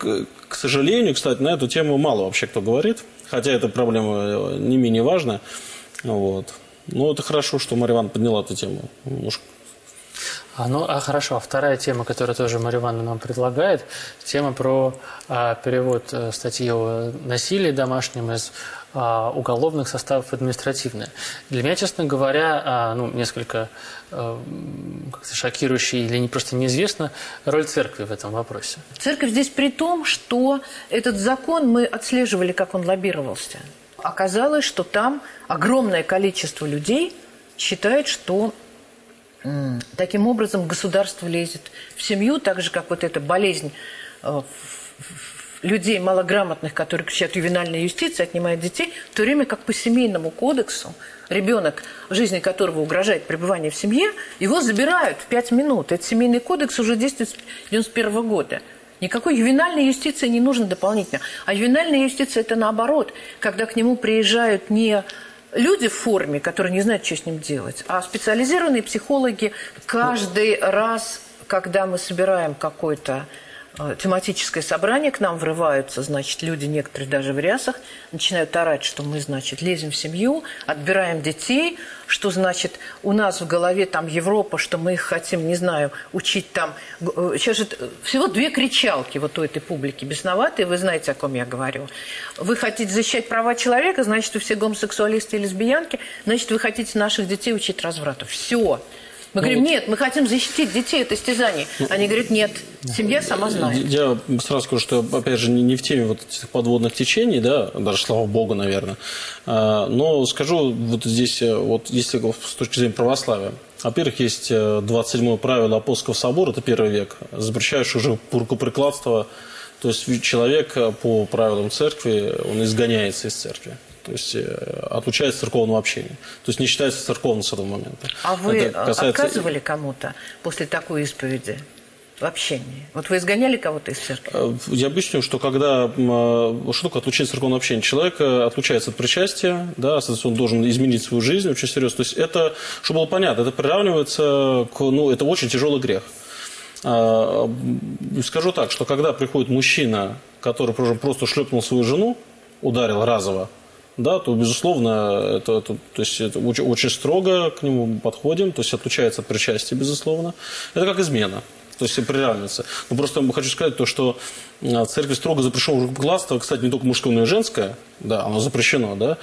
[SPEAKER 4] к сожалению, кстати, на эту тему мало вообще кто говорит. Хотя эта проблема э, не менее важная. Вот. Но это хорошо, что Мария Ивановна подняла эту тему. Может,
[SPEAKER 3] а, ну, а хорошо, а вторая тема, которую тоже Мария Ивановна нам предлагает, тема про а, перевод а, статьи о насилии домашнем из а, уголовных составов в административные. Для меня, честно говоря, а, ну, несколько а, как-то шокирующей или не просто неизвестна роль церкви в этом вопросе.
[SPEAKER 5] Церковь здесь при том, что этот закон мы отслеживали, как он лоббировался. Оказалось, что там огромное количество людей считает, что Таким образом, государство лезет в семью, так же, как вот эта болезнь э, людей малограмотных, которые кричат ювенальная юстиция, отнимает детей, в то время как по семейному кодексу ребенок, жизни которого угрожает пребывание в семье, его забирают в пять минут. Этот семейный кодекс уже действует с 91 года. Никакой ювенальной юстиции не нужно дополнительно. А ювенальная юстиция – это наоборот, когда к нему приезжают не люди в форме, которые не знают, что с ним делать, а специализированные психологи каждый раз, когда мы собираем какой-то Э, тематическое собрание, к нам врываются, значит, люди, некоторые даже в рясах, начинают орать, что мы, значит, лезем в семью, отбираем детей, что, значит, у нас в голове там Европа, что мы их хотим, не знаю, учить там. Э, сейчас же всего две кричалки вот у этой публики бесноватые, вы знаете, о ком я говорю. Вы хотите защищать права человека, значит, вы все гомосексуалисты и лесбиянки, значит, вы хотите наших детей учить разврату. Все. Мы ну, говорим, нет, мы хотим защитить детей от истязаний. Они говорят, нет, семья сама знает.
[SPEAKER 4] Я сразу скажу, что, опять же, не в теме вот этих подводных течений, да, даже слава богу, наверное. А, но скажу вот здесь, э, вот если с точки зрения православия, во-первых, есть 27-е э, правило Апостольского собора, это первый век, запрещающее уже рукоприкладство. То есть человек э, по правилам церкви, он изгоняется из церкви то есть э, отлучается церковного общения. То есть не считается церковным с этого момента.
[SPEAKER 5] А вы касается... отказывали кому-то после такой исповеди? в общении? Вот вы изгоняли кого-то из церкви? Э,
[SPEAKER 4] я объясню, что когда э, что такое отлучение церковного общения? Человек отлучается от причастия, да, соответственно, он должен изменить свою жизнь очень серьезно. То есть это, чтобы было понятно, это приравнивается к, ну, это очень тяжелый грех. Скажу так, что когда приходит мужчина, который просто шлепнул свою жену, ударил разово, да, то, безусловно, это, это, то есть это очень, очень строго к нему подходим, то есть отлучается от причастия, безусловно. Это как измена. То есть приравнивается. Но просто хочу сказать то, что в церкви строго запрещено рукопластство, кстати, не только мужское, но и женское, да, оно запрещено, да.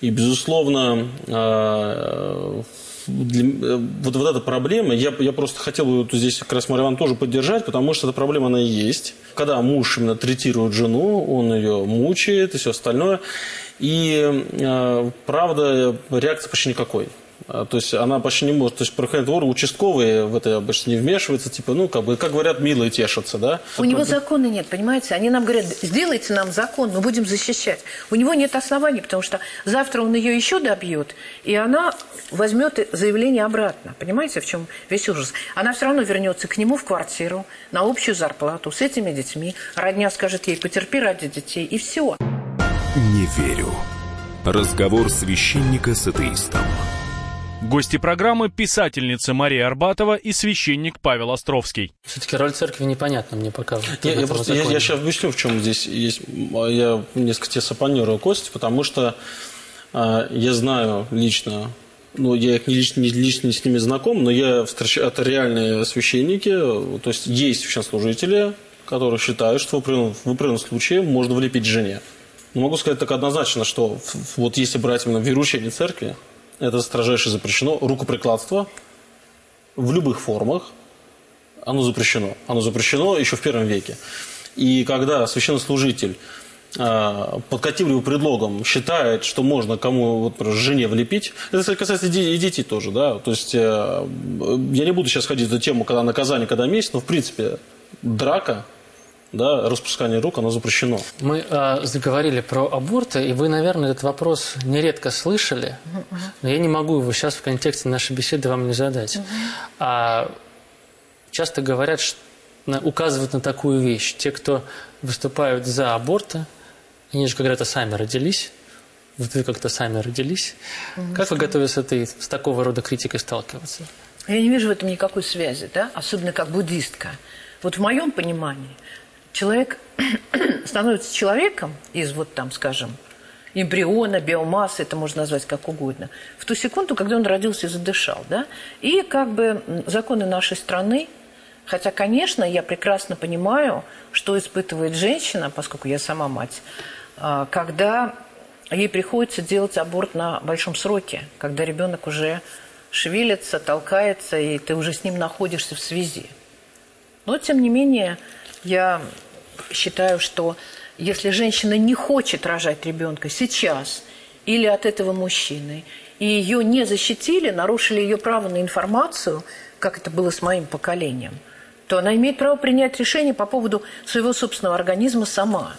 [SPEAKER 4] И, безусловно, для, вот, вот эта проблема, я, я просто хотел бы вот здесь как раз Марья тоже поддержать, потому что эта проблема, она и есть. Когда муж именно третирует жену, он ее мучает и все остальное. И, э, правда, реакции почти никакой. А, то есть она почти не может. То есть проходит двор, участковые в это обычно не вмешиваются, типа, ну, как бы, как говорят, милые тешатся, да?
[SPEAKER 5] У него закона нет, понимаете? Они нам говорят, сделайте нам закон, мы будем защищать. У него нет оснований, потому что завтра он ее еще добьет, и она возьмет заявление обратно. Понимаете, в чем весь ужас? Она все равно вернется к нему в квартиру на общую зарплату с этими детьми. Родня скажет ей, потерпи ради детей, и все.
[SPEAKER 1] Не верю. Разговор священника с атеистом.
[SPEAKER 2] Гости программы – писательница Мария Арбатова и священник Павел Островский.
[SPEAKER 3] Все-таки роль церкви непонятна мне пока.
[SPEAKER 4] Я, я, просто, я, я сейчас объясню, в чем здесь есть. Я несколько тебе сапонирую кости, потому что э, я знаю лично ну, я их не лично, не лично с ними знаком, но я встречаю, это реальные священники, то есть есть священнослужители, которые считают, что в определенном, в определенном случае можно влепить жене. Но могу сказать так однозначно, что вот если брать именно верующие церкви, это строжайше запрещено. Рукоприкладство в любых формах, оно запрещено. Оно запрещено еще в первом веке. И когда священнослужитель а, под каким-либо предлогом считает, что можно кому вот, жене влепить, это, кстати, касается и детей тоже, да, то есть э, я не буду сейчас ходить за тему, когда наказание, когда месть, но в принципе драка да, распускание рук, оно запрещено.
[SPEAKER 3] Мы э, заговорили про аборты, и вы, наверное, этот вопрос нередко слышали, но я не могу его сейчас в контексте нашей беседы вам не задать. А часто говорят, что, указывают на такую вещь. Те, кто выступают за аборты, они же когда-то сами родились, вот вы как-то сами родились. Как вы готовы с, этой, с такого рода критикой сталкиваться?
[SPEAKER 5] Я не вижу в этом никакой связи, да? особенно как буддистка. Вот в моем понимании – человек становится человеком из вот там, скажем, эмбриона, биомассы, это можно назвать как угодно, в ту секунду, когда он родился и задышал. Да? И как бы законы нашей страны, хотя, конечно, я прекрасно понимаю, что испытывает женщина, поскольку я сама мать, а, когда ей приходится делать аборт на большом сроке, когда ребенок уже шевелится, толкается, и ты уже с ним находишься в связи. Но, тем не менее, я считаю, что если женщина не хочет рожать ребенка сейчас или от этого мужчины, и ее не защитили, нарушили ее право на информацию, как это было с моим поколением, то она имеет право принять решение по поводу своего собственного организма сама.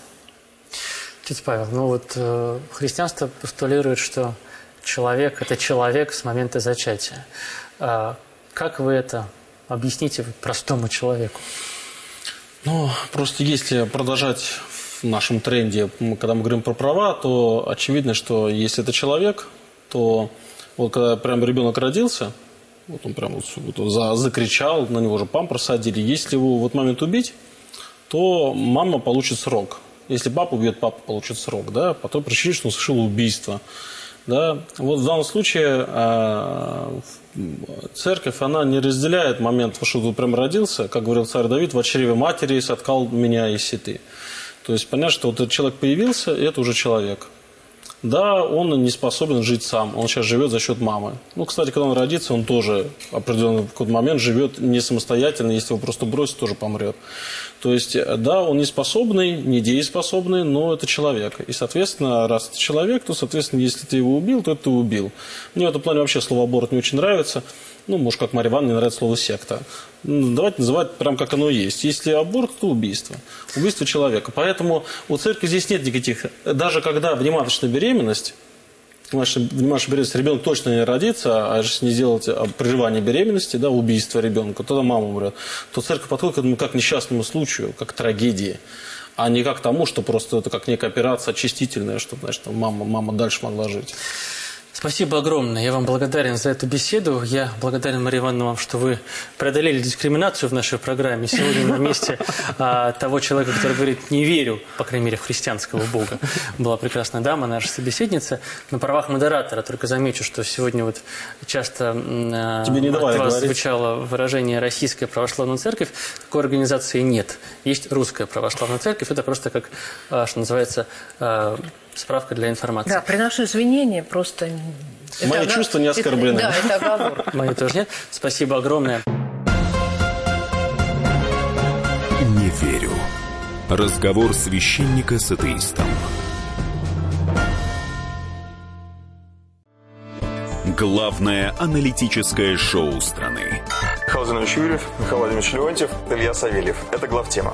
[SPEAKER 3] Тетя Павел, ну вот э, христианство постулирует, что человек – это человек с момента зачатия. А как вы это объясните простому человеку?
[SPEAKER 4] Ну, просто если продолжать в нашем тренде, когда мы говорим про права, то очевидно, что если это человек, то вот когда прям ребенок родился, вот он прям вот, за, закричал, на него же памперс садили. Если его в этот момент убить, то мама получит срок. Если папа убьет, папа получит срок, да, по той причине, что он совершил убийство. Да? Вот в данном случае э, церковь, она не разделяет момент, что ты прям родился, как говорил царь Давид, в чреве матери соткал меня и сеты. То есть понятно, что вот этот человек появился, и это уже человек. Да, он не способен жить сам, он сейчас живет за счет мамы. Ну, кстати, когда он родится, он тоже определенный какой-то момент живет не самостоятельно, если его просто бросить, тоже помрет. То есть, да, он не способный, не дееспособный, но это человек. И, соответственно, раз это человек, то, соответственно, если ты его убил, то это ты убил. Мне в этом плане вообще слово «аборт» не очень нравится. Ну, может, как Марья Ивановна, не нравится слово «секта». Ну, давайте называть прям как оно есть. Если аборт, то убийство. Убийство человека. Поэтому у церкви здесь нет никаких... Даже когда внематочная беременность, ваша беременность, ребенок точно не родится, а если не сделать а, прерывание беременности, да, убийство ребенка, тогда мама умрет, то церковь подходит к этому как к несчастному случаю, как к трагедии, а не как тому, что просто это как некая операция очистительная, чтобы, значит, мама, мама дальше могла жить.
[SPEAKER 3] Спасибо огромное. Я вам благодарен за эту беседу. Я благодарен, Мария Ивановна, вам, что вы преодолели дискриминацию в нашей программе. Сегодня на месте а, того человека, который говорит «не верю», по крайней мере, в христианского Бога, была прекрасная дама, наша собеседница. На правах модератора только замечу, что сегодня вот часто а,
[SPEAKER 4] Тебе не
[SPEAKER 3] от вас
[SPEAKER 4] говорить.
[SPEAKER 3] звучало выражение «Российская православная церковь». Такой организации нет. Есть Русская православная церковь. Это просто как, а, что называется, а, справка для информации.
[SPEAKER 5] Да, приношу извинения, просто...
[SPEAKER 4] Мои
[SPEAKER 5] Это-
[SPEAKER 4] чувства не
[SPEAKER 5] это-
[SPEAKER 4] оскорблены.
[SPEAKER 5] Да, это оговор.
[SPEAKER 3] Моей тоже нет. Спасибо огромное.
[SPEAKER 1] Не верю. Разговор священника с атеистом. Главное аналитическое шоу страны.
[SPEAKER 9] Михаил Зинович Юрьев, Михаил Владимирович Леонтьев, Илья Савельев. Это главтема.